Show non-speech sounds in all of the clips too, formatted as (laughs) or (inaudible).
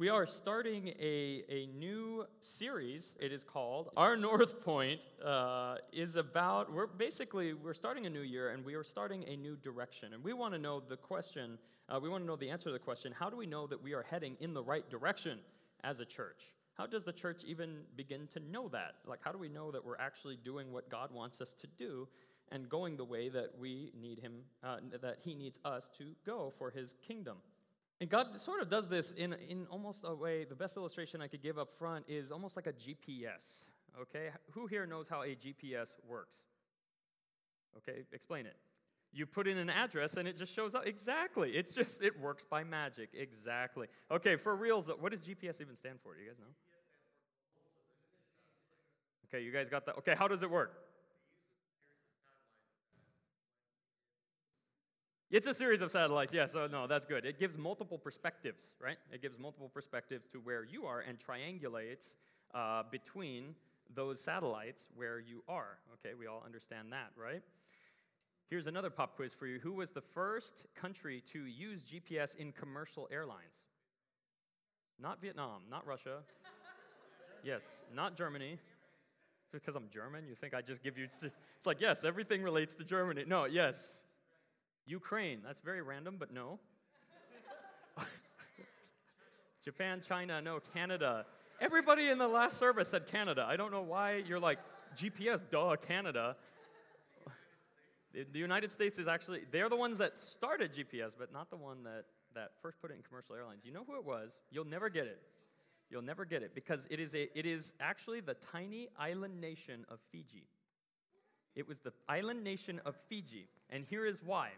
We are starting a, a new series. It is called Our North Point uh, is about, we're basically, we're starting a new year and we are starting a new direction. And we want to know the question, uh, we want to know the answer to the question, how do we know that we are heading in the right direction as a church? How does the church even begin to know that? Like, how do we know that we're actually doing what God wants us to do and going the way that we need Him, uh, that He needs us to go for His kingdom? And God sort of does this in, in almost a way, the best illustration I could give up front is almost like a GPS. Okay? Who here knows how a GPS works? Okay, explain it. You put in an address and it just shows up. Exactly. It's just, it works by magic. Exactly. Okay, for reals, what does GPS even stand for? Do you guys know? Okay, you guys got that? Okay, how does it work? It's a series of satellites, yeah, so no, that's good. It gives multiple perspectives, right? It gives multiple perspectives to where you are and triangulates uh, between those satellites where you are. Okay, we all understand that, right? Here's another pop quiz for you. Who was the first country to use GPS in commercial airlines? Not Vietnam, not Russia. (laughs) yes, not Germany. Because I'm German, you think I just give you. (laughs) It's like, yes, everything relates to Germany. No, yes, Ukraine, that's very random, but no. (laughs) Japan, China, no, Canada. Everybody in the last service said Canada. I don't know why you're like, GPS, duh, Canada. The United States is actually, they're the ones that started GPS, but not the one that, that first put it in commercial airlines. You know who it was? You'll never get it. You'll never get it because it is, a, it is actually the tiny island nation of Fiji. It was the island nation of Fiji. And here is why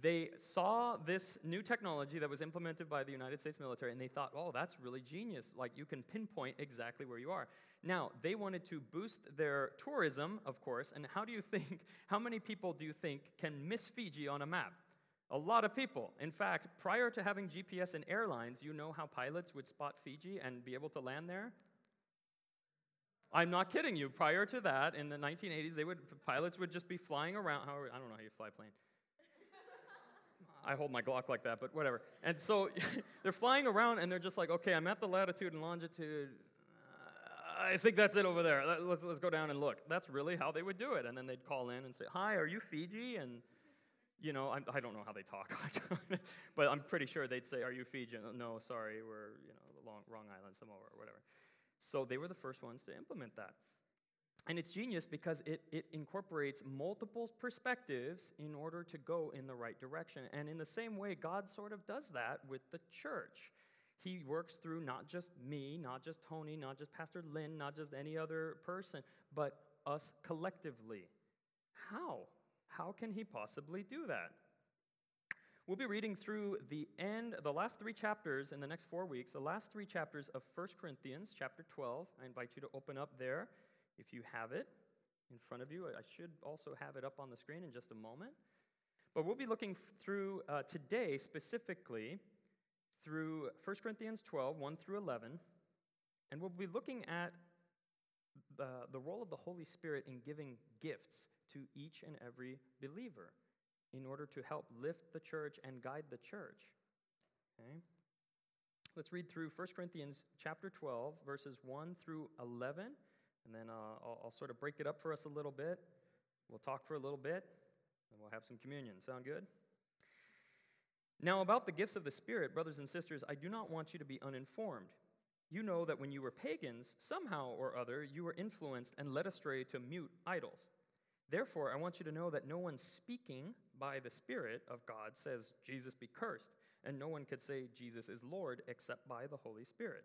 they saw this new technology that was implemented by the United States military and they thought, oh, that's really genius. Like you can pinpoint exactly where you are. Now, they wanted to boost their tourism, of course, and how do you think, (laughs) how many people do you think can miss Fiji on a map? A lot of people. In fact, prior to having GPS in airlines, you know how pilots would spot Fiji and be able to land there? I'm not kidding you. Prior to that, in the 1980s, they would pilots would just be flying around. How, I don't know how you fly a plane. I hold my Glock like that, but whatever. And so (laughs) they're flying around and they're just like, okay, I'm at the latitude and longitude. I think that's it over there. Let's, let's go down and look. That's really how they would do it. And then they'd call in and say, Hi, are you Fiji? And, you know, I'm, I do not know how they talk, (laughs) but I'm pretty sure they'd say, Are you Fiji? No, sorry, we're, you know, the long, wrong island, Samoa, or whatever. So they were the first ones to implement that. And it's genius because it, it incorporates multiple perspectives in order to go in the right direction. And in the same way, God sort of does that with the church. He works through not just me, not just Tony, not just Pastor Lynn, not just any other person, but us collectively. How? How can he possibly do that? We'll be reading through the end, the last three chapters in the next four weeks, the last three chapters of 1 Corinthians, chapter 12. I invite you to open up there if you have it in front of you. I should also have it up on the screen in just a moment. But we'll be looking through uh, today specifically through 1 Corinthians 12, 1 through 11, and we'll be looking at the, the role of the Holy Spirit in giving gifts to each and every believer in order to help lift the church and guide the church. Okay? Let's read through 1 Corinthians chapter 12, verses 1 through 11 and then uh, I'll, I'll sort of break it up for us a little bit. We'll talk for a little bit, and we'll have some communion. Sound good? Now, about the gifts of the Spirit, brothers and sisters, I do not want you to be uninformed. You know that when you were pagans, somehow or other, you were influenced and led astray to mute idols. Therefore, I want you to know that no one speaking by the Spirit of God says, Jesus be cursed, and no one could say, Jesus is Lord, except by the Holy Spirit.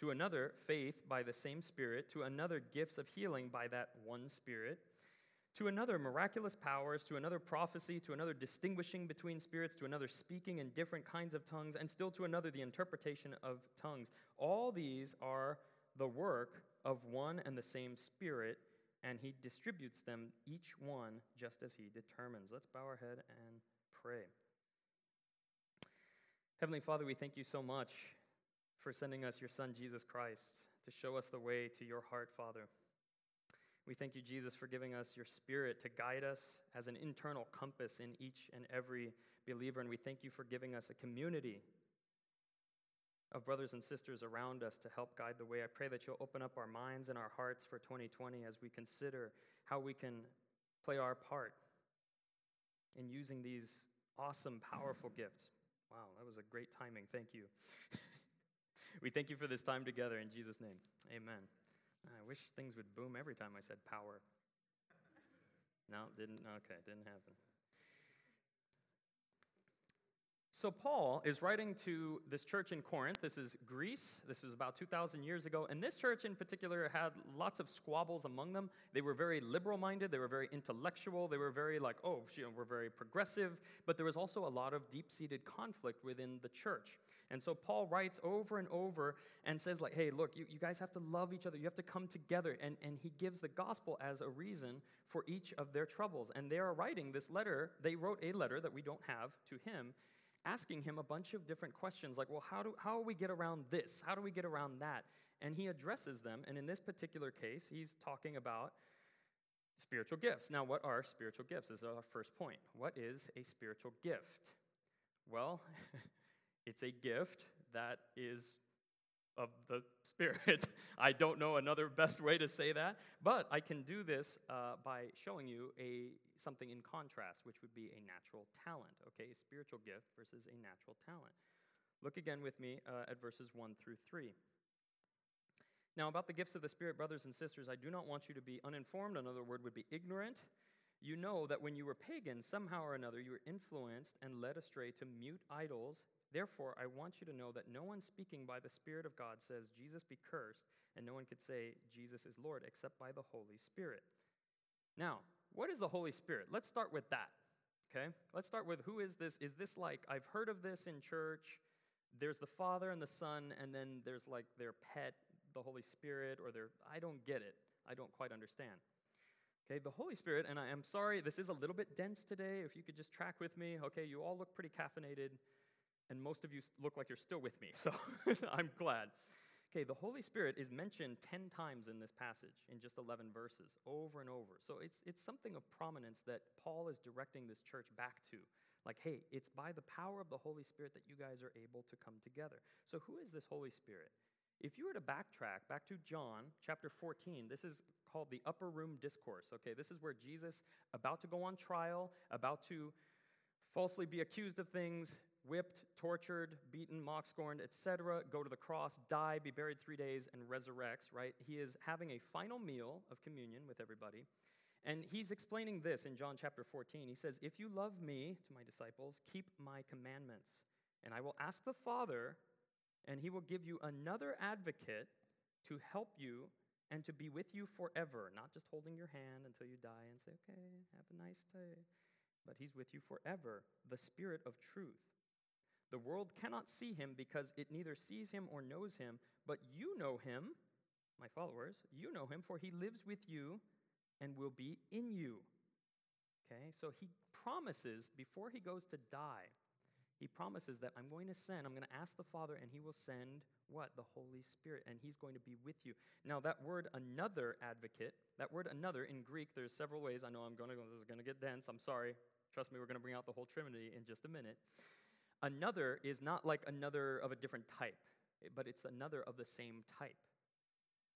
to another, faith by the same Spirit, to another, gifts of healing by that one Spirit, to another, miraculous powers, to another, prophecy, to another, distinguishing between spirits, to another, speaking in different kinds of tongues, and still to another, the interpretation of tongues. All these are the work of one and the same Spirit, and He distributes them each one just as He determines. Let's bow our head and pray. Heavenly Father, we thank you so much for sending us your Son, Jesus Christ, to show us the way to your heart, Father. We thank you, Jesus, for giving us your Spirit to guide us as an internal compass in each and every believer. And we thank you for giving us a community of brothers and sisters around us to help guide the way. I pray that you'll open up our minds and our hearts for 2020 as we consider how we can play our part in using these awesome, powerful gifts. Wow, that was a great timing. Thank you. (laughs) we thank you for this time together in Jesus' name. Amen. I wish things would boom every time I said power. No, didn't. Okay, didn't happen. So, Paul is writing to this church in Corinth. This is Greece. This was about 2,000 years ago. And this church in particular had lots of squabbles among them. They were very liberal minded, they were very intellectual, they were very like, oh, you know, we're very progressive. But there was also a lot of deep seated conflict within the church. And so, Paul writes over and over and says, like, hey, look, you, you guys have to love each other, you have to come together. And, and he gives the gospel as a reason for each of their troubles. And they are writing this letter, they wrote a letter that we don't have to him asking him a bunch of different questions like, well, how do, how do we get around this? How do we get around that? And he addresses them. And in this particular case, he's talking about spiritual gifts. Now, what are spiritual gifts? This is our first point. What is a spiritual gift? Well, (laughs) it's a gift that is of the Spirit. (laughs) I don't know another best way to say that, but I can do this uh, by showing you a something in contrast, which would be a natural talent. Okay, a spiritual gift versus a natural talent. Look again with me uh, at verses one through three. Now, about the gifts of the Spirit, brothers and sisters, I do not want you to be uninformed. Another word would be ignorant. You know that when you were pagans, somehow or another, you were influenced and led astray to mute idols Therefore, I want you to know that no one speaking by the Spirit of God says, Jesus be cursed, and no one could say, Jesus is Lord, except by the Holy Spirit. Now, what is the Holy Spirit? Let's start with that, okay? Let's start with who is this? Is this like, I've heard of this in church, there's the Father and the Son, and then there's like their pet, the Holy Spirit, or their, I don't get it. I don't quite understand. Okay, the Holy Spirit, and I am sorry, this is a little bit dense today. If you could just track with me, okay, you all look pretty caffeinated and most of you look like you're still with me, (laughs) so (laughs) I'm glad. Okay, the Holy Spirit is mentioned 10 times in this passage in just 11 verses, over and over. So it's, it's something of prominence that Paul is directing this church back to. Like, hey, it's by the power of the Holy Spirit that you guys are able to come together. So, who is this Holy Spirit? If you were to backtrack back to John chapter 14, this is called the upper room discourse. Okay, this is where Jesus, about to go on trial, about to falsely be accused of things, whipped, tortured, beaten, mock scorned, etc., go to the cross, die, be buried three days, and resurrects, right? He is having a final meal of communion with everybody. And he's explaining this in John chapter 14. He says, If you love me, to my disciples, keep my commandments. And I will ask the Father, and he will give you another advocate to help you and to be with you forever, not just holding your hand until you die and say, Okay, have a nice day. But he's with you forever, the Spirit of truth the world cannot see him because it neither sees him or knows him, but you know him, my followers, you know him, for he lives with you and will be in you. Okay, so he promises before he goes to die, he promises that I'm going to send, I'm going to ask the Father, and he will send what? The Holy Spirit, and he's going to be with you. Now, that word another advocate, that word another in Greek, there's several ways. I know I'm going to this is going to get dense. I'm sorry. Trust me, we're going to bring out the whole Trinity in just a minute. Another is not like another of a different type, but it's another of the same type.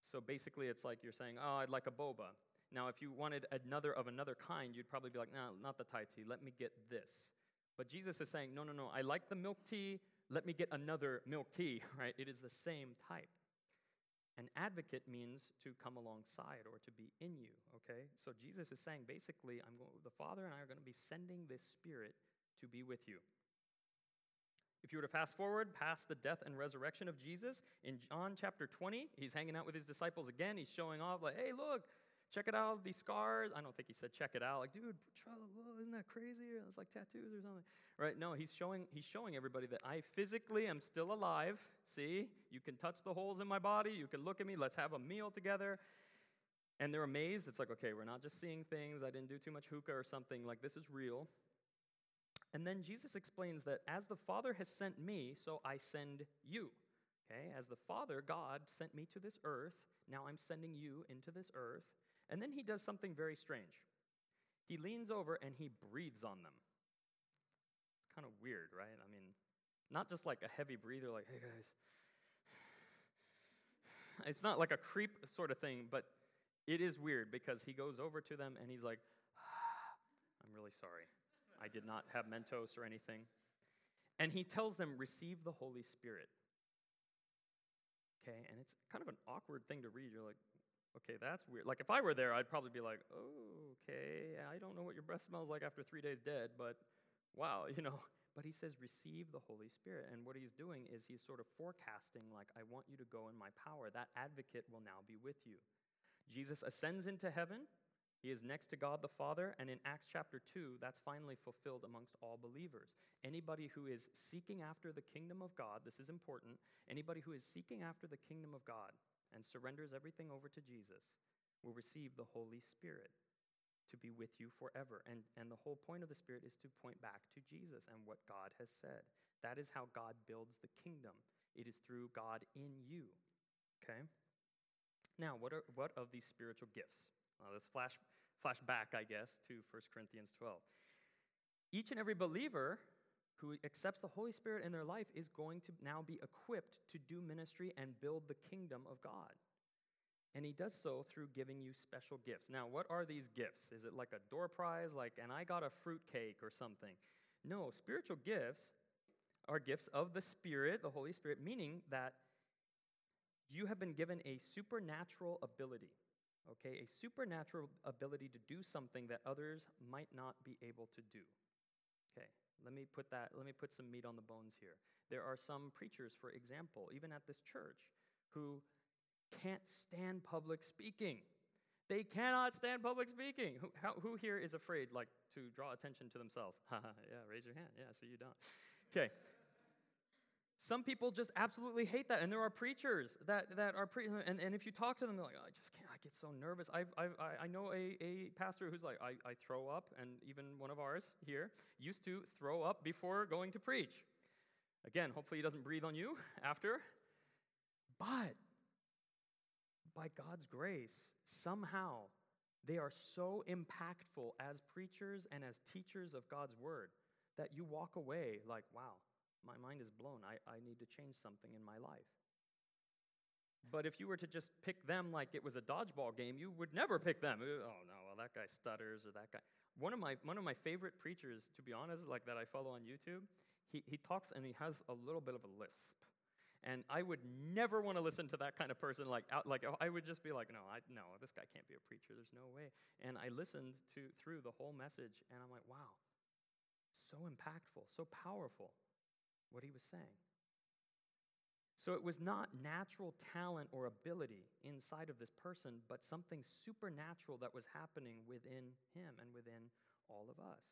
So basically, it's like you're saying, oh, I'd like a boba. Now, if you wanted another of another kind, you'd probably be like, no, not the Thai tea, let me get this. But Jesus is saying, no, no, no, I like the milk tea, let me get another milk tea, (laughs) right? It is the same type. An advocate means to come alongside or to be in you, okay? So Jesus is saying basically, I'm going, the Father and I are going to be sending this Spirit to be with you. If you were to fast forward past the death and resurrection of Jesus, in John chapter 20, he's hanging out with his disciples again. He's showing off, like, hey, look, check it out, these scars. I don't think he said check it out. Like, dude, isn't that crazy? It's like tattoos or something. Right? No, he's showing, he's showing everybody that I physically am still alive. See? You can touch the holes in my body. You can look at me. Let's have a meal together. And they're amazed. It's like, okay, we're not just seeing things. I didn't do too much hookah or something. Like, this is real. And then Jesus explains that as the Father has sent me, so I send you. Okay, as the Father, God, sent me to this earth, now I'm sending you into this earth. And then he does something very strange. He leans over and he breathes on them. It's kind of weird, right? I mean, not just like a heavy breather, like, hey guys. It's not like a creep sort of thing, but it is weird because he goes over to them and he's like, ah, I'm really sorry. I did not have Mentos or anything. And he tells them, receive the Holy Spirit. Okay, and it's kind of an awkward thing to read. You're like, okay, that's weird. Like if I were there, I'd probably be like, oh, okay, I don't know what your breath smells like after three days dead, but wow, (laughs) you know. But he says, receive the Holy Spirit. And what he's doing is he's sort of forecasting, like, I want you to go in my power. That advocate will now be with you. Jesus ascends into heaven. He is next to God the Father, and in Acts chapter 2, that's finally fulfilled amongst all believers. Anybody who is seeking after the kingdom of God, this is important, anybody who is seeking after the kingdom of God and surrenders everything over to Jesus will receive the Holy Spirit to be with you forever. And, and the whole point of the Spirit is to point back to Jesus and what God has said. That is how God builds the kingdom, it is through God in you. Okay? Now, what, are, what of these spiritual gifts? Well, let's flash, flash back, I guess, to 1 Corinthians 12. Each and every believer who accepts the Holy Spirit in their life is going to now be equipped to do ministry and build the kingdom of God. And he does so through giving you special gifts. Now, what are these gifts? Is it like a door prize, like, and I got a fruit cake or something? No, spiritual gifts are gifts of the Spirit, the Holy Spirit, meaning that you have been given a supernatural ability, okay? A supernatural ability to do something that others might not be able to do. Okay, let me put that, let me put some meat on the bones here. There are some preachers, for example, even at this church, who can't stand public speaking. They cannot stand public speaking. Who, how, who here is afraid, like, to draw attention to themselves? (laughs) yeah, raise your hand. Yeah, so you don't. Okay. Some people just absolutely hate that, and there are preachers that, that are pre- and, and if you talk to them, they're like, oh, I just can't. I get so nervous. I've, I've, I know a, a pastor who's like, I, I throw up, and even one of ours here used to throw up before going to preach. Again, hopefully he doesn't breathe on you (laughs) after. But by God's grace, somehow they are so impactful as preachers and as teachers of God's word that you walk away like, wow, my mind is blown. I, I need to change something in my life. But if you were to just pick them like it was a dodgeball game, you would never pick them. Oh no, well that guy stutters or that guy. One of my one of my favorite preachers, to be honest, like that I follow on YouTube, he, he talks and he has a little bit of a lisp. And I would never want to listen to that kind of person. Like, out, like I would just be like, no, I, no, this guy can't be a preacher. There's no way. And I listened to through the whole message, and I'm like, wow, so impactful, so powerful what he was saying. So it was not natural talent or ability inside of this person, but something supernatural that was happening within him and within all of us.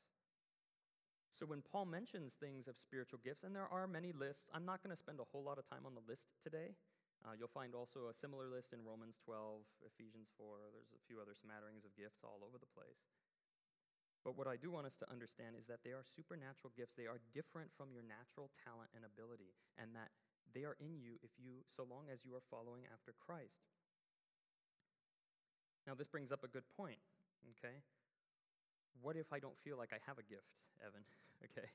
So when Paul mentions things of spiritual gifts, and there are many lists, I'm not going to spend a whole lot of time on the list today. Uh, you'll find also a similar list in Romans 12, Ephesians 4. There's a few other smatterings of gifts all over the place. But what I do want us to understand is that they are supernatural gifts. They are different from your natural talent and ability, and that they are in you if you, so long as you are following after Christ. Now, this brings up a good point, okay? What if I don't feel like I have a gift, Evan? (laughs) okay.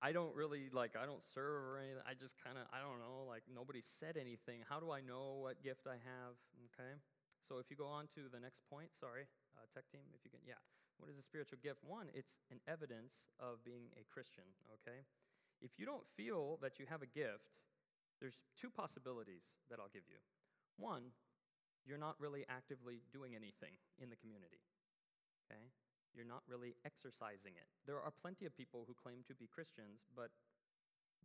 I don't really like I don't serve or anything. I just kind of I don't know, like nobody said anything. How do I know what gift I have? Okay? So if you go on to the next point, sorry, uh, tech team, if you can, yeah. What is a spiritual gift? One, it's an evidence of being a Christian, okay? If you don't feel that you have a gift, there's two possibilities that I'll give you. One, you're not really actively doing anything in the community, okay? You're not really exercising it. There are plenty of people who claim to be Christians, but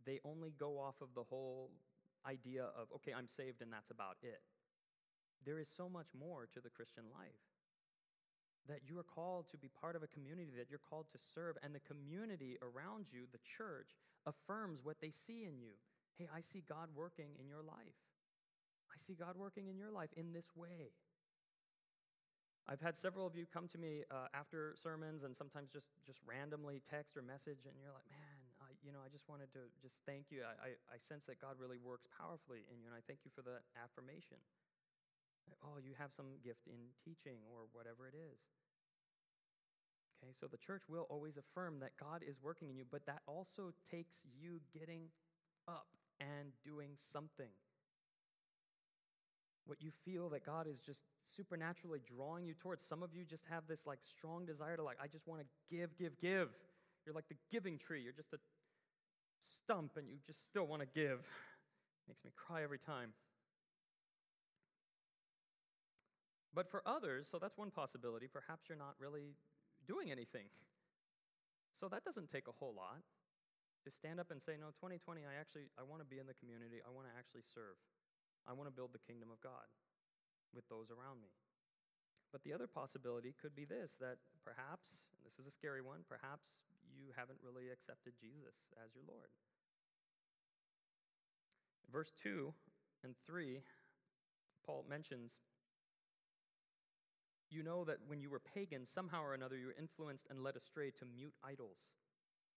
they only go off of the whole idea of, okay, I'm saved and that's about it. There is so much more to the Christian life. That you are called to be part of a community, that you're called to serve, and the community around you, the church, affirms what they see in you. Hey, I see God working in your life. I see God working in your life in this way. I've had several of you come to me uh, after sermons and sometimes just, just randomly text or message, and you're like, man, I, you know, I just wanted to just thank you. I, I, I sense that God really works powerfully in you, and I thank you for the affirmation. Oh, you have some gift in teaching or whatever it is. Okay, so the church will always affirm that God is working in you, but that also takes you getting up and doing something. What you feel that God is just supernaturally drawing you towards. Some of you just have this like strong desire to like, I just want to give, give, give. You're like the giving tree. You're just a stump and you just still want to give. (laughs) Makes me cry every time. But for others, so that's one possibility, perhaps you're not really doing anything. (laughs) So that doesn't take a whole lot. To stand up and say, no, 2020, I actually I want to be in the community. I want to actually serve. I want to build the kingdom of God with those around me. But the other possibility could be this that perhaps, this is a scary one, perhaps you haven't really accepted Jesus as your Lord. Verse 2 and 3, Paul mentions you know that when you were pagan, somehow or another, you were influenced and led astray to mute idols.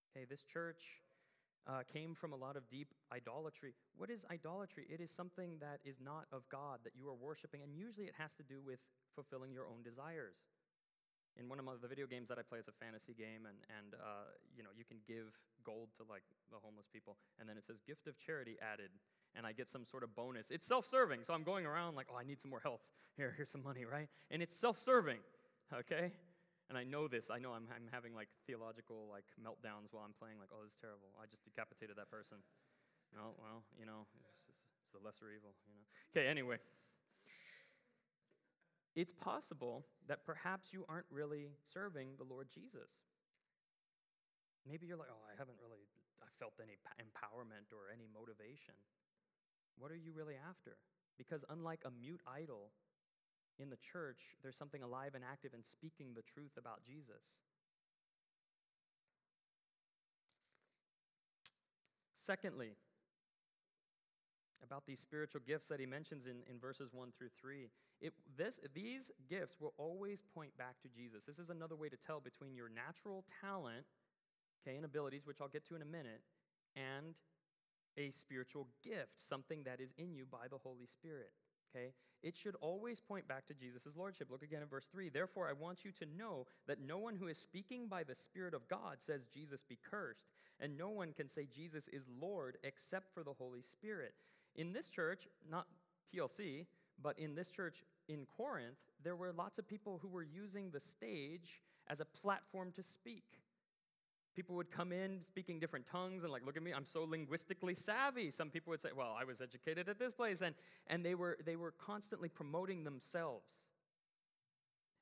Okay, this church uh, came from a lot of deep idolatry. What is idolatry? It is something that is not of God that you are worshiping, and usually it has to do with fulfilling your own desires. In one of the video games that I play, it's a fantasy game, and, and uh, you know you can give gold to like the homeless people, and then it says gift of charity added and I get some sort of bonus. It's self serving, so I'm going around like, oh, I need some more health. Here, here's some money, right? And it's self serving, okay? And I know this. I know I'm, I'm having like theological like meltdowns while I'm playing, like, oh, this is terrible. I just decapitated that person. No, well, you know, it's, just, it's the lesser evil, you know. Okay, anyway. It's possible that perhaps you aren't really serving the Lord Jesus. Maybe you're like, oh, I haven't really I felt any empowerment or any motivation. What are you really after? Because unlike a mute idol in the church, there's something alive and active in speaking the truth about Jesus. Secondly, about these spiritual gifts that he mentions in, in verses 1 through 3. It, this, these gifts will always point back to Jesus. This is another way to tell between your natural talent, okay, and abilities, which I'll get to in a minute, and a spiritual gift, something that is in you by the Holy Spirit. Okay? It should always point back to Jesus' Lordship. Look again at verse 3. Therefore, I want you to know that no one who is speaking by the Spirit of God says, Jesus be cursed. And no one can say Jesus is Lord except for the Holy Spirit. In this church, not TLC, but in this church in Corinth, there were lots of people who were using the stage as a platform to speak. People would come in speaking different tongues and like, look at me, I'm so linguistically savvy. Some people would say, well, I was educated at this place. And, and they, were, they were constantly promoting themselves.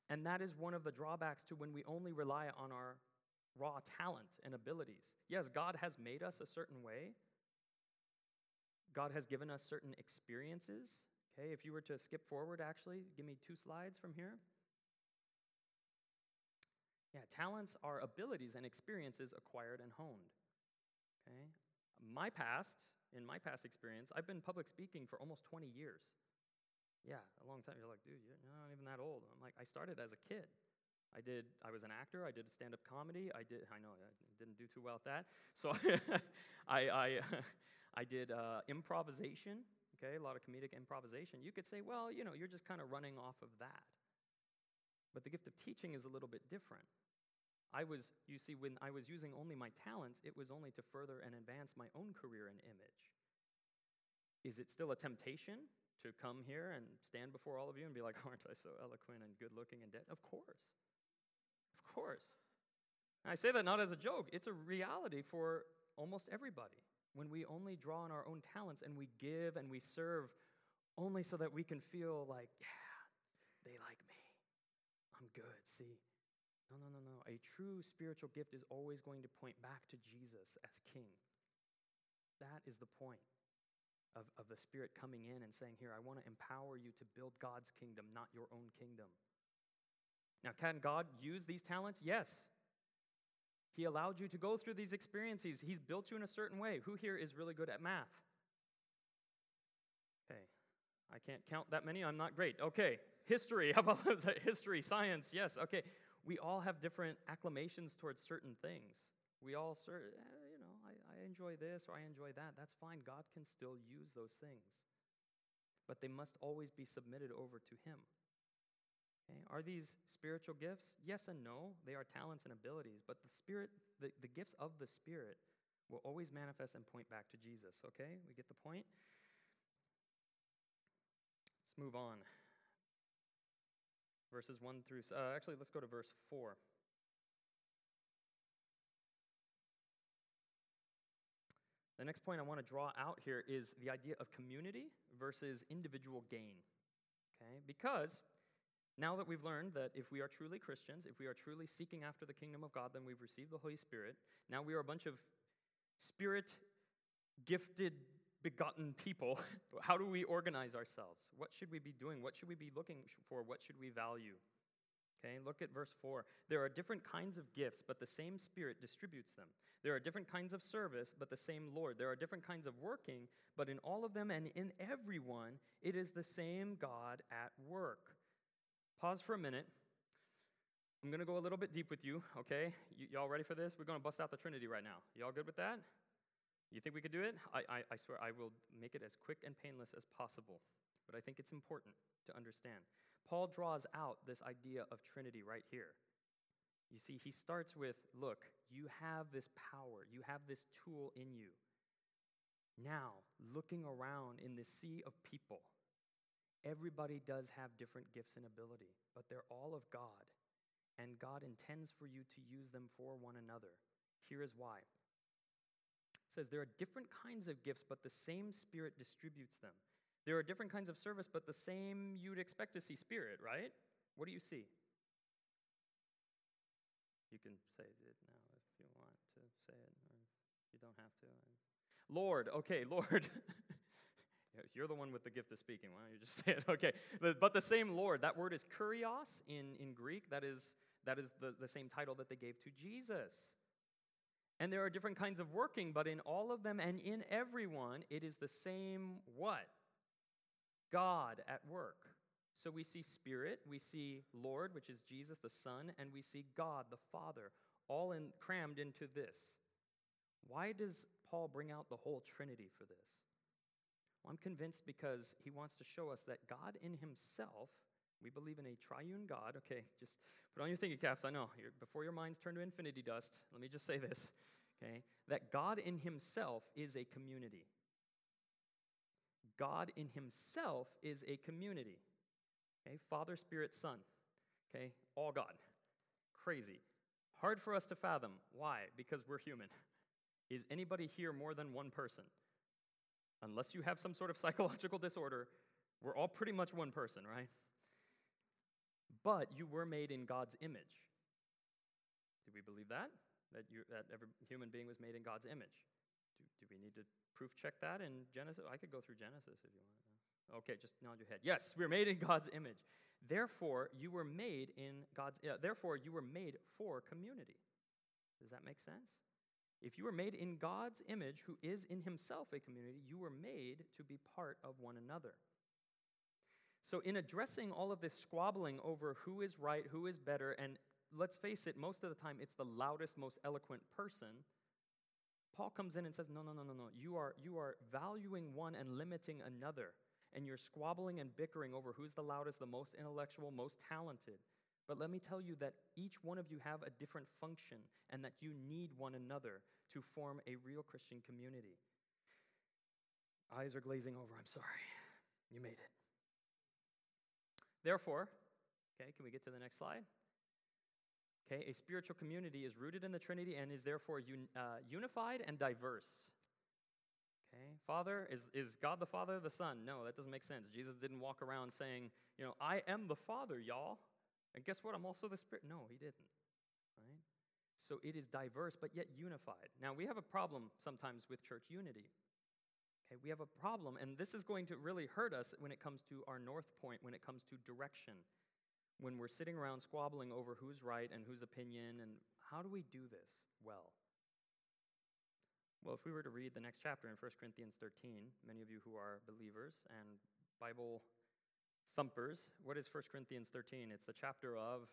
And that is one of the drawbacks to when we only rely on our raw talent and abilities. Yes, God has made us a certain way. God has given us certain experiences. Okay, if you were to skip forward, actually, give me two slides from here. Yeah, talents are abilities and experiences acquired and honed. Okay? My past, in my past experience, I've been public speaking for almost 20 years. Yeah, a long time. You're like, dude, you're not even that old. I'm like, I started as a kid. I did. I was an actor. I did stand-up comedy. I did. I know I didn't do too well at that. So (laughs) I, I, (laughs) I did uh, improvisation. Okay, a lot of comedic improvisation. You could say, well, you know, you're just kind of running off of that. But the gift of teaching is a little bit different. I was, you see, when I was using only my talents, it was only to further and advance my own career and image. Is it still a temptation to come here and stand before all of you and be like, (laughs) aren't I so eloquent and good looking and dead? Of course. Of course. And I say that not as a joke, it's a reality for almost everybody. When we only draw on our own talents and we give and we serve only so that we can feel like, yeah, they like me. I'm good. See, no, no, no, no. A true spiritual gift is always going to point back to Jesus as King. That is the point of, of the Spirit coming in and saying, Here, I want to empower you to build God's kingdom, not your own kingdom. Now, can God use these talents? Yes. He allowed you to go through these experiences. He's built you in a certain way. Who here is really good at math? Okay. I can't count that many. I'm not great. Okay. History. (laughs) How about history, science? Yes. Okay. We all have different acclamations towards certain things. We all, sort eh, you know, I, I enjoy this or I enjoy that. That's fine. God can still use those things. But they must always be submitted over to Him. Okay? Are these spiritual gifts? Yes and no. They are talents and abilities. But the Spirit, the, the gifts of the Spirit, will always manifest and point back to Jesus. Okay? We get the point? Let's move on. Verses 1 through, uh, actually, let's go to verse 4. The next point I want to draw out here is the idea of community versus individual gain. Okay? Because now that we've learned that if we are truly Christians, if we are truly seeking after the kingdom of God, then we've received the Holy Spirit. Now we are a bunch of spirit gifted, begotten people. (laughs) How do we organize ourselves? What should we be doing? What should we be looking for? What should we value? Okay, look at verse 4. There are different kinds of gifts, but the same Spirit distributes them. There are different kinds of service, but the same Lord. There are different kinds of working, but in all of them and in everyone, it is the same God at work. Pause for a minute. I'm going to go a little bit deep with you, okay? Y- y'all ready for this? We're going to bust out the Trinity right now. Y'all good with that? You think we could do it? I, I, I swear I will make it as quick and painless as possible, but I think it's important to understand. Paul draws out this idea of Trinity right here. You see, he starts with look, you have this power, you have this tool in you. Now, looking around in the sea of people, everybody does have different gifts and ability, but they're all of God, and God intends for you to use them for one another. Here is why. Says there are different kinds of gifts, but the same Spirit distributes them. There are different kinds of service, but the same you'd expect to see spirit, right? What do you see? You can say it now if you want to say it, or you don't have to. Lord, okay, (laughs) Lord. (laughs) You're the one with the gift of speaking. Why don't you just (laughs) say it? Okay. But the same Lord, that word is kurios in, in Greek. That is, that is the, the same title that they gave to Jesus. And there are different kinds of working, but in all of them and in everyone, it is the same what? God at work. So we see Spirit, we see Lord, which is Jesus the Son, and we see God the Father, all in, crammed into this. Why does Paul bring out the whole Trinity for this? Well, I'm convinced because he wants to show us that God in himself, we believe in a triune God. Okay, just put on your thinking caps. I know, before your minds turn to infinity dust, let me just say this, okay? That God in himself is a community. God in himself is a community. Okay, Father, Spirit, Son. Okay, all God. Crazy. Hard for us to fathom. Why? Because we're human. Is anybody here more than one person? Unless you have some sort of (laughs) psychological disorder, we're all pretty much one person, right? But you were made in God's image. Do we believe that? That, you, that every human being was made in God's image? Do, do we need to proof check that in Genesis? I could go through Genesis if you want. Okay, just nod your head. Yes, we're made in God's image. Therefore, you were made in God's. Uh, therefore, you were made for community. Does that make sense? If you were made in God's image, who is in Himself a community, you were made to be part of one another. So, in addressing all of this squabbling over who is right, who is better, and let's face it, most of the time it's the loudest, most eloquent person Paul comes in and says, No, no, no, no, no. You are, you are valuing one and limiting another. And you're squabbling and bickering over who's the loudest, the most intellectual, most talented. But let me tell you that each one of you have a different function and that you need one another to form a real Christian community. Eyes are glazing over. I'm sorry. You made it. Therefore, okay, can we get to the next slide? Okay, a spiritual community is rooted in the Trinity and is therefore un, uh, unified and diverse. Okay, Father, is, is God the Father the Son? No, that doesn't make sense. Jesus didn't walk around saying, you know, I am the Father, y'all. And guess what? I'm also the Spirit. No, he didn't. Right? So it is diverse, but yet unified. Now, we have a problem sometimes with church unity. Okay, we have a problem, and this is going to really hurt us when it comes to our north point, when it comes to direction. when we're sitting around squabbling over who's right and whose opinion and how do we do this well? Well, if we were to read the next chapter in 1 Corinthians 13, many of you who are believers and Bible thumpers, what is 1 Corinthians 13? It's the chapter of,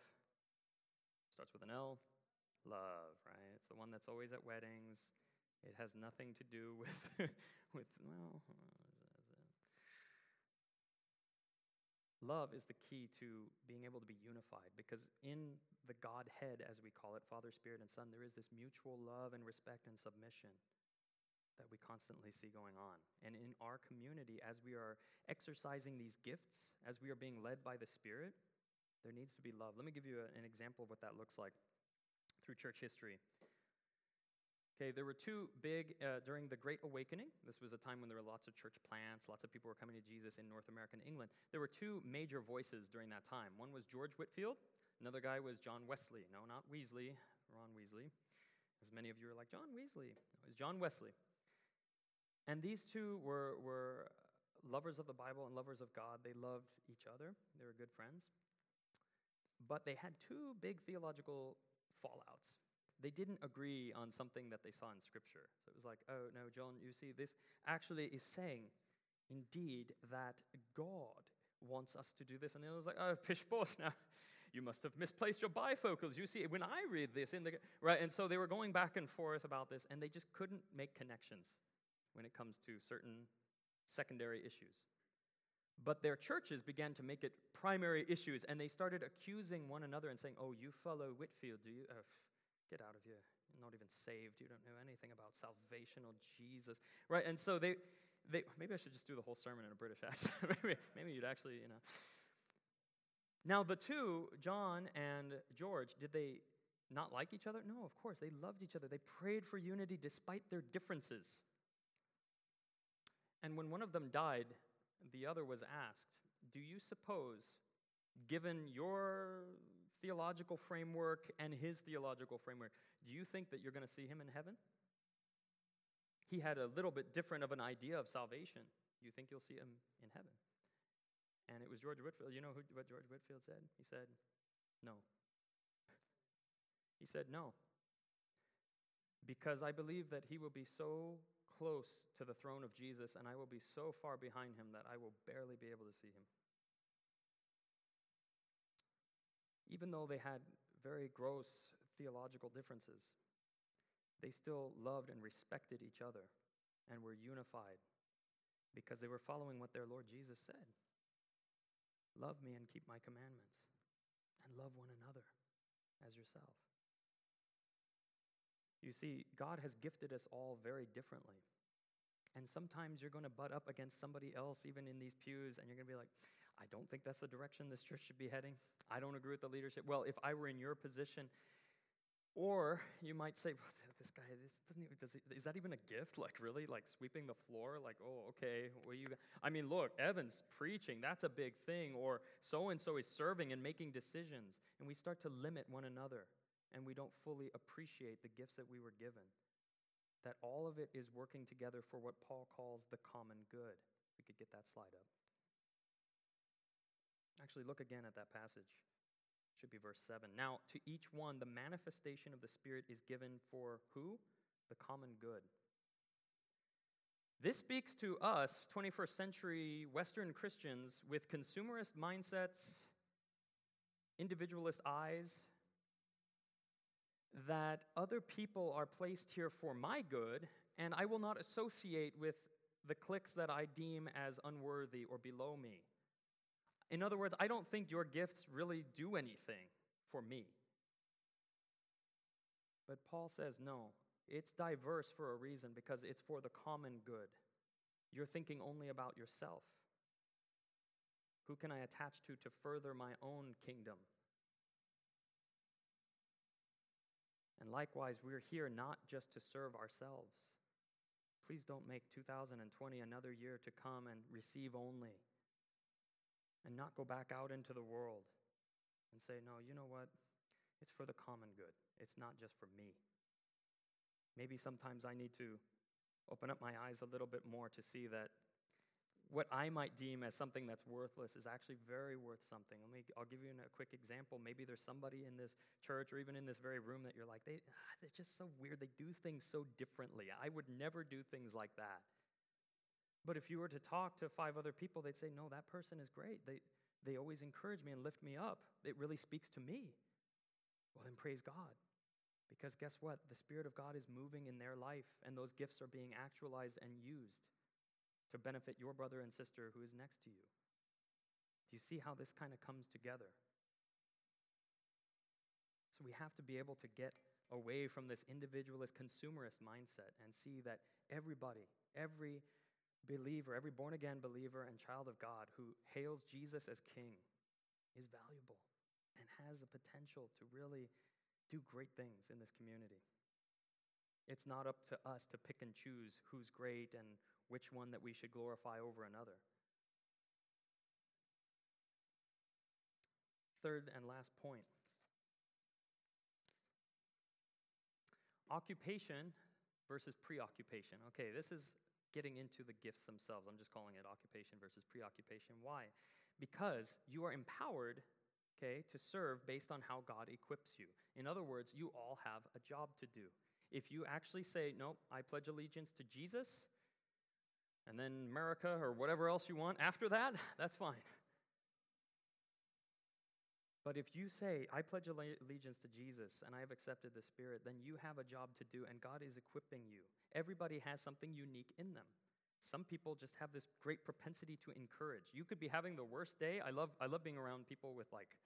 starts with an L, love, right? It's the one that's always at weddings. It has nothing to do (laughs) with, with well, Love is the key to being able to be unified because in the Godhead, as we call it, Father, Spirit, and Son, there is this mutual love and respect and submission that we constantly see going on. And in our community, as we are exercising these gifts, as we are being led by the Spirit, there needs to be love. Let me give you an example of what that looks like through church history. Okay, there were two big, uh, during the Great Awakening, this was a time when there were lots of church plants, lots of people were coming to Jesus in North America and England. There were two major voices during that time. One was George Whitefield, another guy was John Wesley. No, not Weasley, Ron Weasley. As many of you are like, John Weasley. it was John Wesley. And these two were, were lovers of the Bible and lovers of God. They loved each other, they were good friends. But they had two big theological fallouts they didn't agree on something that they saw in Scripture. So it was like, oh, no, John, you see, this actually is saying, indeed, that God wants us to do this. And it was like, oh, pish posh, now you must have misplaced your bifocals. You see, when I read this in the, right? And so they were going back and forth about this, and they just couldn't make connections when it comes to certain secondary issues. But their churches began to make it primary issues, and they started accusing one another and saying, oh, you follow Whitefield, do you? Uh, Get out of here. You're not even saved. You don't know anything about salvation or Jesus. Right? And so they, they maybe I should just do the whole sermon in a British (laughs) accent. maybe, maybe you'd actually, you know. Now, the two, John and George, did they not like each other? No, of course. They loved each other. They prayed for unity despite their differences. And when one of them died, the other was asked, Do you suppose, given your theological framework and his theological framework, do you think that you're going to see him in heaven? He had a little bit different of an idea of salvation. You think you'll see him in heaven? And it was George Whitefield. You know who, what George Whitefield said? He said, No. He said, No. Because I believe that he will be so close to the throne of Jesus and I will be so far behind him that I will barely be able to see him. Even though they had very gross theological differences, they still loved and respected each other and were unified because they were following what their Lord Jesus said Love me and keep my commandments, and love one another as yourself. You see, God has gifted us all very differently. And sometimes you're going to butt up against somebody else, even in these pews, and you're going to be like, I don't think that's the direction this church should be heading. I don't agree with the leadership. Well, if I were in your position, or you might say, well, this guy, this doesn't even, does he, is that even a gift? Like, really? Like sweeping the floor? Like, oh, okay. Well, you, I mean, look, Evan's preaching. That's a big thing. Or so and so is serving and making decisions. And we start to limit one another, and we don't fully appreciate the gifts that we were given. That all of it is working together for what Paul calls the common good. We could get that slide up. Actually, look again at that passage. It should be verse 7. Now, to each one, the manifestation of the Spirit is given for who? The common good. This speaks to us, 21st century Western Christians, with consumerist mindsets, individualist eyes, that other people are placed here for my good, and I will not associate with the cliques that I deem as unworthy or below me. In other words, I don't think your gifts really do anything for me. But Paul says, no, it's diverse for a reason because it's for the common good. You're thinking only about yourself. Who can I attach to to further my own kingdom? And likewise, we're here not just to serve ourselves. Please don't make 2020 another year to come and receive only and not go back out into the world and say, no, you know what? It's for the common good. It's not just for me. Maybe sometimes I need to open up my eyes a little bit more to see that what I might deem as something that's worthless is actually very worth something. Let me, I'll give you a quick example. Maybe there's somebody in this church or even in this very room that you're like, they, ah, they're just so weird. They do things so differently. I would never do things like that. But if you were to talk to five other people, they'd say, no, that person is great. They, they always encourage me and lift me up. It really speaks to me. Well, then praise God. Because guess what? The Spirit of God is moving in their life, and those gifts are being actualized and used to benefit your brother and sister who is next to you. Do you see how this kind of comes together? So we have to be able to get away from this individualist, consumerist mindset and see that everybody, every believer, every born again believer and child of God who hails Jesus as King is valuable and has the potential to really do great things in this community. It's not up to us to pick and choose who's great and which one that we should glorify over another. Third and last point occupation versus preoccupation. Okay, this is getting into the gifts themselves. I'm just calling it occupation versus preoccupation. Why? Because you are empowered, okay, to serve based on how God equips you. In other words, you all have a job to do. If you actually say, "Nope, I pledge allegiance to Jesus," and then America or whatever else you want after that, (laughs) that's fine. But if you say, I pledge allegiance to Jesus and I have accepted the Spirit, then you have a job to do and God is equipping you. Everybody has something unique in them. Some people just have this great propensity to encourage. You could be having the worst day. I love, I love being around people with like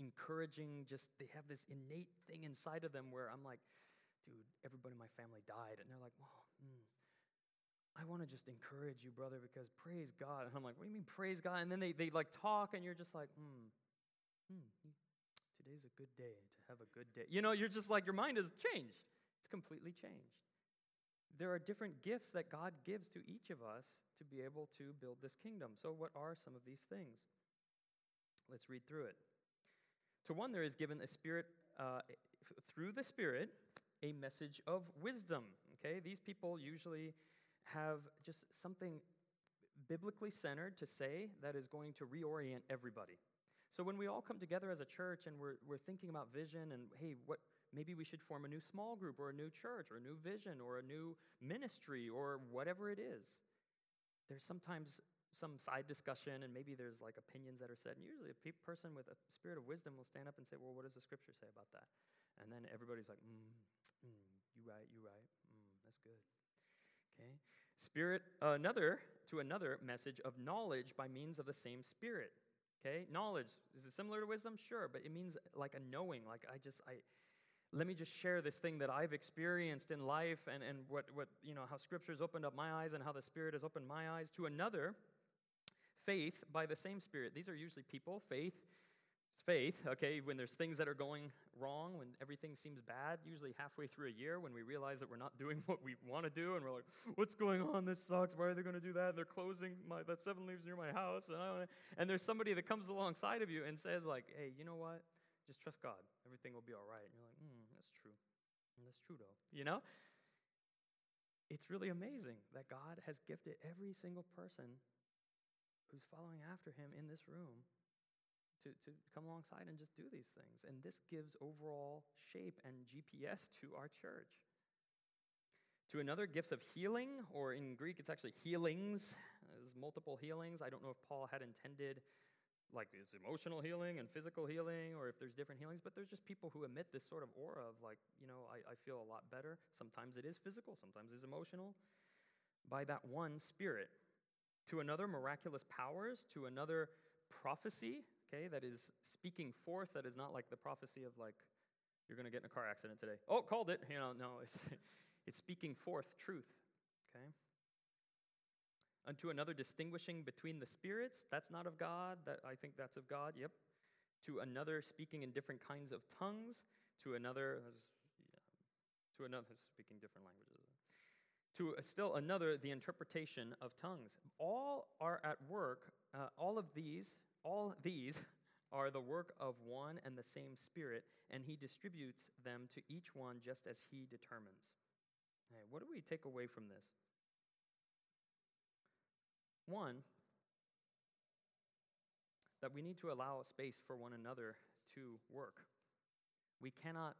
encouraging, just they have this innate thing inside of them where I'm like, dude, everybody in my family died. And they're like, well, mm, I want to just encourage you, brother, because praise God. And I'm like, what do you mean praise God? And then they, they like talk, and you're just like, hmm, hmm, today's a good day to have a good day. You know, you're just like, your mind has changed. It's completely changed. There are different gifts that God gives to each of us to be able to build this kingdom. So, what are some of these things? Let's read through it. To one, there is given a spirit, uh, through the Spirit, a message of wisdom. Okay, these people usually have just something biblically centered to say that is going to reorient everybody. So when we all come together as a church and we're, we're thinking about vision and hey, what maybe we should form a new small group or a new church or a new vision or a new ministry or whatever it is. There's sometimes some side discussion and maybe there's like opinions that are said. And usually a pe- person with a spirit of wisdom will stand up and say, well, what does the scripture say about that? And then everybody's like, mm, mm, you right, you right, mm, that's good. Okay? Spirit, another, to another message of knowledge by means of the same Spirit. Okay? Knowledge. Is it similar to wisdom? Sure, but it means like a knowing. Like I just, I, let me just share this thing that I've experienced in life and, and what, what, you know, how scripture's opened up my eyes and how the Spirit has opened my eyes. To another, faith by the same Spirit. These are usually people. Faith it's faith, okay, when there's things that are going wrong, when everything seems bad, usually halfway through a year, when we realize that we're not doing (laughs) what we want to do, and we're like, what's going on? This sucks. Why are they going to do that? they're closing my, that seven leaves near my house. And, and there's somebody that comes alongside of you and says, like, hey, you know what? Just trust God. Everything will be all right. And you're like, hmm, that's true. And that's true, though. You know? It's really amazing that God has gifted every single person who's following after him in this room to, to come alongside and just do these things. And this gives overall shape and GPS to our church. To another, gifts of healing, or in Greek, it's actually healings. There's multiple healings. I don't know if Paul had intended like it's emotional healing and physical healing, or if there's different healings, but there's just people who emit this sort of aura of like, you know, I, I feel a lot better. Sometimes it is physical, sometimes it's emotional. By that one spirit. To another, miraculous powers. To another, prophecy okay, that is speaking forth, that is not like the prophecy of like, you're going to get in a car accident today. Oh, called it. You know, no, it's, (laughs) it's speaking forth truth, okay? Unto another distinguishing between the spirits, that's not of God, that I think that's of God, yep. To another speaking in different kinds of tongues, to another, to another speaking different languages. To still another, the interpretation of tongues. All are at work, uh, all of these all these (laughs) are the work of one and the same Spirit, and He distributes them to each one just as He determines. what do we take away from this? One, that we need to allow space for one another to work. We cannot,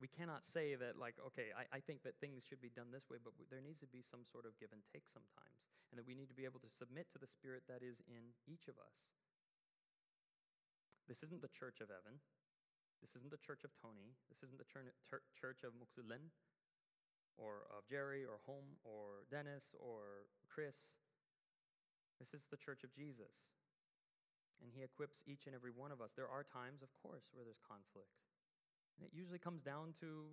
we cannot say that, like, okay, I, I think that things should be done this way, but there needs to be some sort of give and take sometimes. And that we need to be able to submit to the spirit that is in each of us. This isn't the church of Evan. This isn't the church of Tony. This isn't the church of Muxulen or of Jerry or Home or Dennis or Chris. This is the church of Jesus. And he equips each and every one of us. There are times, of course, where there's conflict. And it usually comes down to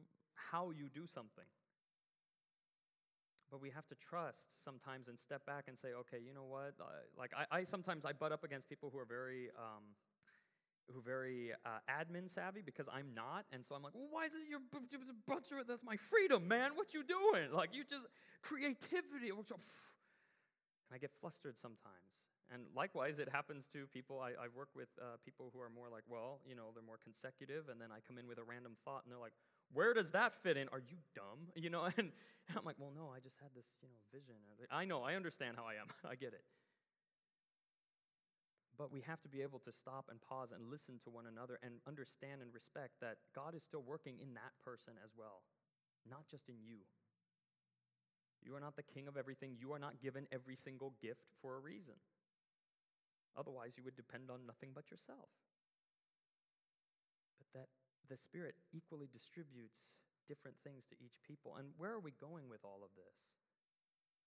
how you do something. But we have to trust sometimes and step back and say, okay, you know what? like I, I sometimes I butt up against people who are very um, who are very uh, admin savvy because I'm not, and so I'm like, well, why is it your butcher? that's my freedom, man? What you doing? Like you just creativity. And I get flustered sometimes. And likewise, it happens to people. I, I work with uh, people who are more like, well, you know, they're more consecutive, and then I come in with a random thought, and they're like, where does that fit in? Are you dumb? (laughs) You know, and, and I'm like, well, no, I just had this, you know, vision. I know, I understand how I am. (laughs) I get it. But we have to be able to stop and pause and listen to one another and understand and respect that God is still working in that person as well, not just in you. You are not the king of everything. You are not given every single gift for a reason. Otherwise, you would depend on nothing but yourself. But that the Spirit equally distributes different things to each people. And where are we going with all of this?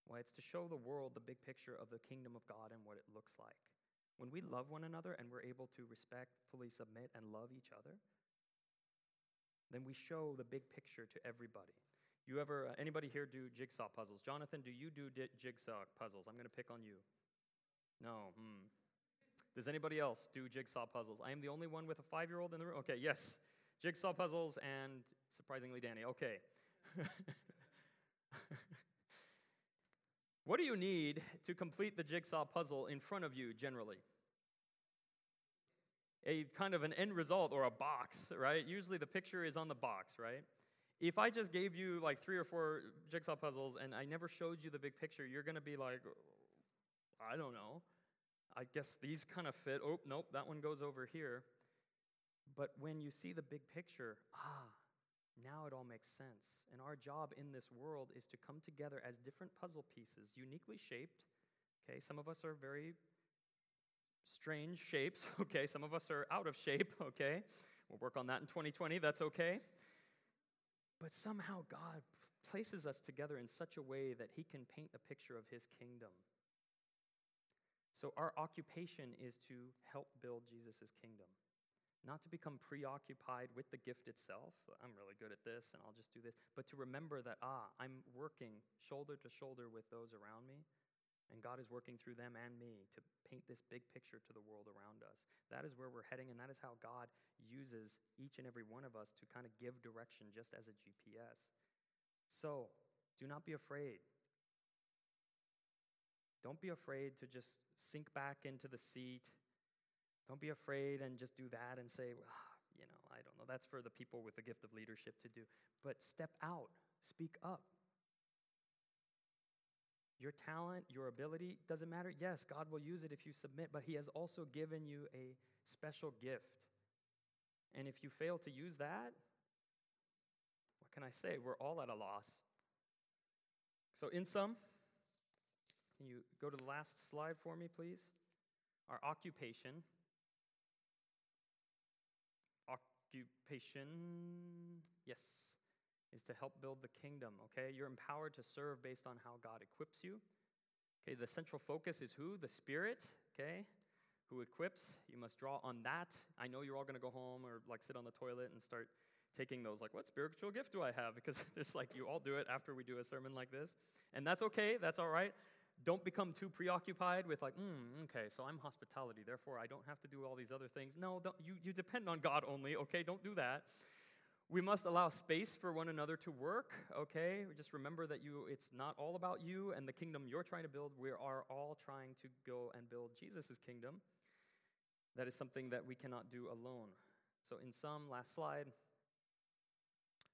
Well, it's to show the world the big picture of the kingdom of God and what it looks like. When we love one another and we're able to respectfully submit and love each other, then we show the big picture to everybody. You ever, uh, anybody here do jigsaw puzzles? Jonathan, do you do di- jigsaw puzzles? I'm going to pick on you. No. Hmm. Does anybody else do jigsaw puzzles? I am the only one with a five year old in the room. Okay, yes. Jigsaw puzzles and surprisingly, Danny. Okay. (laughs) what do you need to complete the jigsaw puzzle in front of you generally? a kind of an end result or a box, right? Usually the picture is on the box, right? If I just gave you like three or four jigsaw puzzles and I never showed you the big picture, you're to be like, I don't know. I guess these kind of fit. Oh, nope, that one goes over here. But when you see the big picture, ah, now it all makes sense. And our job in this world is to come together as different puzzle pieces, uniquely shaped. Okay, some of us are very strange shapes, (laughs) okay? Some of us are out of shape, (laughs) okay? We'll work on that in 2020, that's okay. But somehow God places us together in such a way that He can paint a picture of His kingdom. So, our occupation is to help build Jesus' kingdom, not to become preoccupied with the gift itself. I'm really good at this and I'll just do this, but to remember that, ah, I'm working shoulder to shoulder with those around me and God is working through them and me to paint this big picture to the world around us. That is where we're heading, and that is how God uses each and every one of us to kind of give direction just as a GPS. So, do not be afraid. Don't be afraid to just sink back into the seat. Don't be afraid and just do that and say, well, you know, I don't know. That's for the people with the gift of leadership to do. But step out, speak up. Your talent, your ability, doesn't matter. Yes, God will use it if you submit, but He has also given you a special gift. And if you fail to use that, what can I say? We're all at a loss. So, in sum, can you go to the last slide for me, please? Our occupation. Occupation, yes is to help build the kingdom, okay? You're empowered to serve based on how God equips you. Okay, the central focus is who? The Spirit, okay? Who equips. You must draw on that. I know you're all gonna go home or like sit on the toilet and start taking those, like, what spiritual gift do I have? (laughs) Because there's like, you all do it after we do a sermon like this. And that's okay, that's all right. Don't become too preoccupied with, like, mm, okay, so I'm hospitality, therefore I don't have to do all these other things. No, you, you depend on God only, okay? Don't do that. We must allow space for one another to work, okay? Just remember that you it's not all about you and the kingdom you're trying to build. We are all trying to go and build Jesus' kingdom. That is something that we cannot do alone. So in sum, last slide,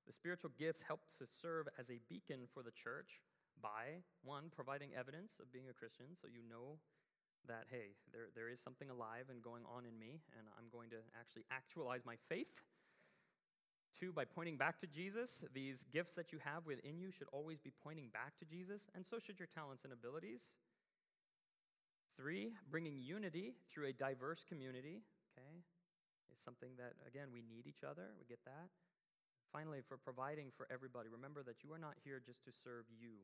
the spiritual gifts help to serve as a beacon for the church by one providing evidence of being a Christian so you know that, hey, there, there is something alive and going on in me, and I'm going to actually actualize my faith. Two, by pointing back to Jesus, these gifts that you have within you should always be pointing back to Jesus, and so should your talents and abilities. Three, bringing unity through a diverse community, okay, is something that, again, we need each other. We get that. Finally, for providing for everybody, remember that you are not here just to serve you,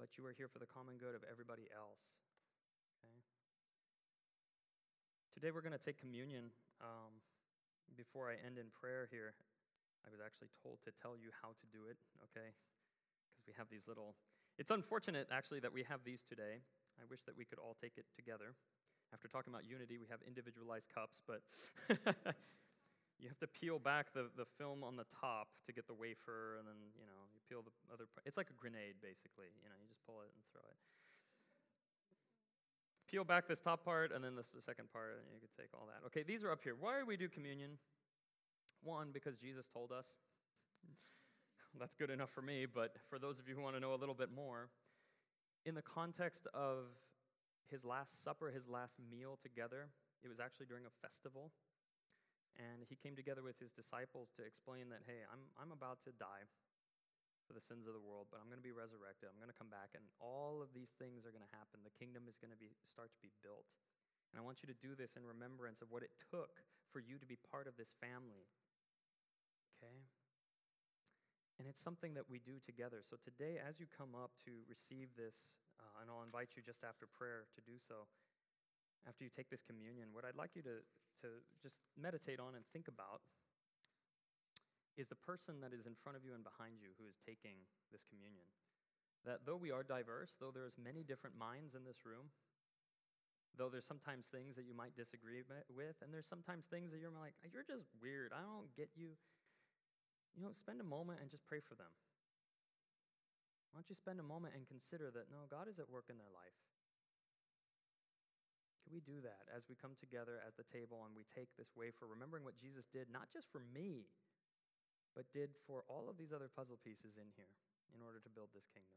but you are here for the common good of everybody else. Okay? Today we're going to take communion. Um, before I end in prayer here, I was actually told to tell you how to do it, okay? Because we have these little. It's unfortunate, actually, that we have these today. I wish that we could all take it together. After talking about unity, we have individualized cups, but (laughs) you have to peel back the, the film on the top to get the wafer, and then, you know, peel the other part. It's like a grenade, basically. You know, you just pull it and throw it. Peel back this top part, and then this, the second part, and you could take all that. Okay, these are up here. Why do we do communion? One, because Jesus told us. (laughs) That's good enough for me, but for those of you who want to know a little bit more, in the context of his last supper, his last meal together, it was actually during a festival. And he came together with his disciples to explain that, hey, I'm, I'm about to die for the sins of the world, but I'm going to be resurrected. I'm going to come back, and all of these things are going to happen. The kingdom is going to be, start to be built. And I want you to do this in remembrance of what it took for you to be part of this family. Okay? And it's something that we do together. So today, as you come up to receive this, uh, and I'll invite you just after prayer to do so, after you take this communion, what I'd like you to, to just meditate on and think about is the person that is in front of you and behind you who is taking this communion. That though we are diverse, though there's many different minds in this room, though there's sometimes things that you might disagree with, and there's sometimes things that you're like, you're just weird, I don't get you. You know, spend a moment and just pray for them. Why don't you spend a moment and consider that, no, God is at work in their life. Can we do that as we come together at the table and we take this wafer, remembering what Jesus did, not just for me, but did for all of these other puzzle pieces in here in order to build this kingdom?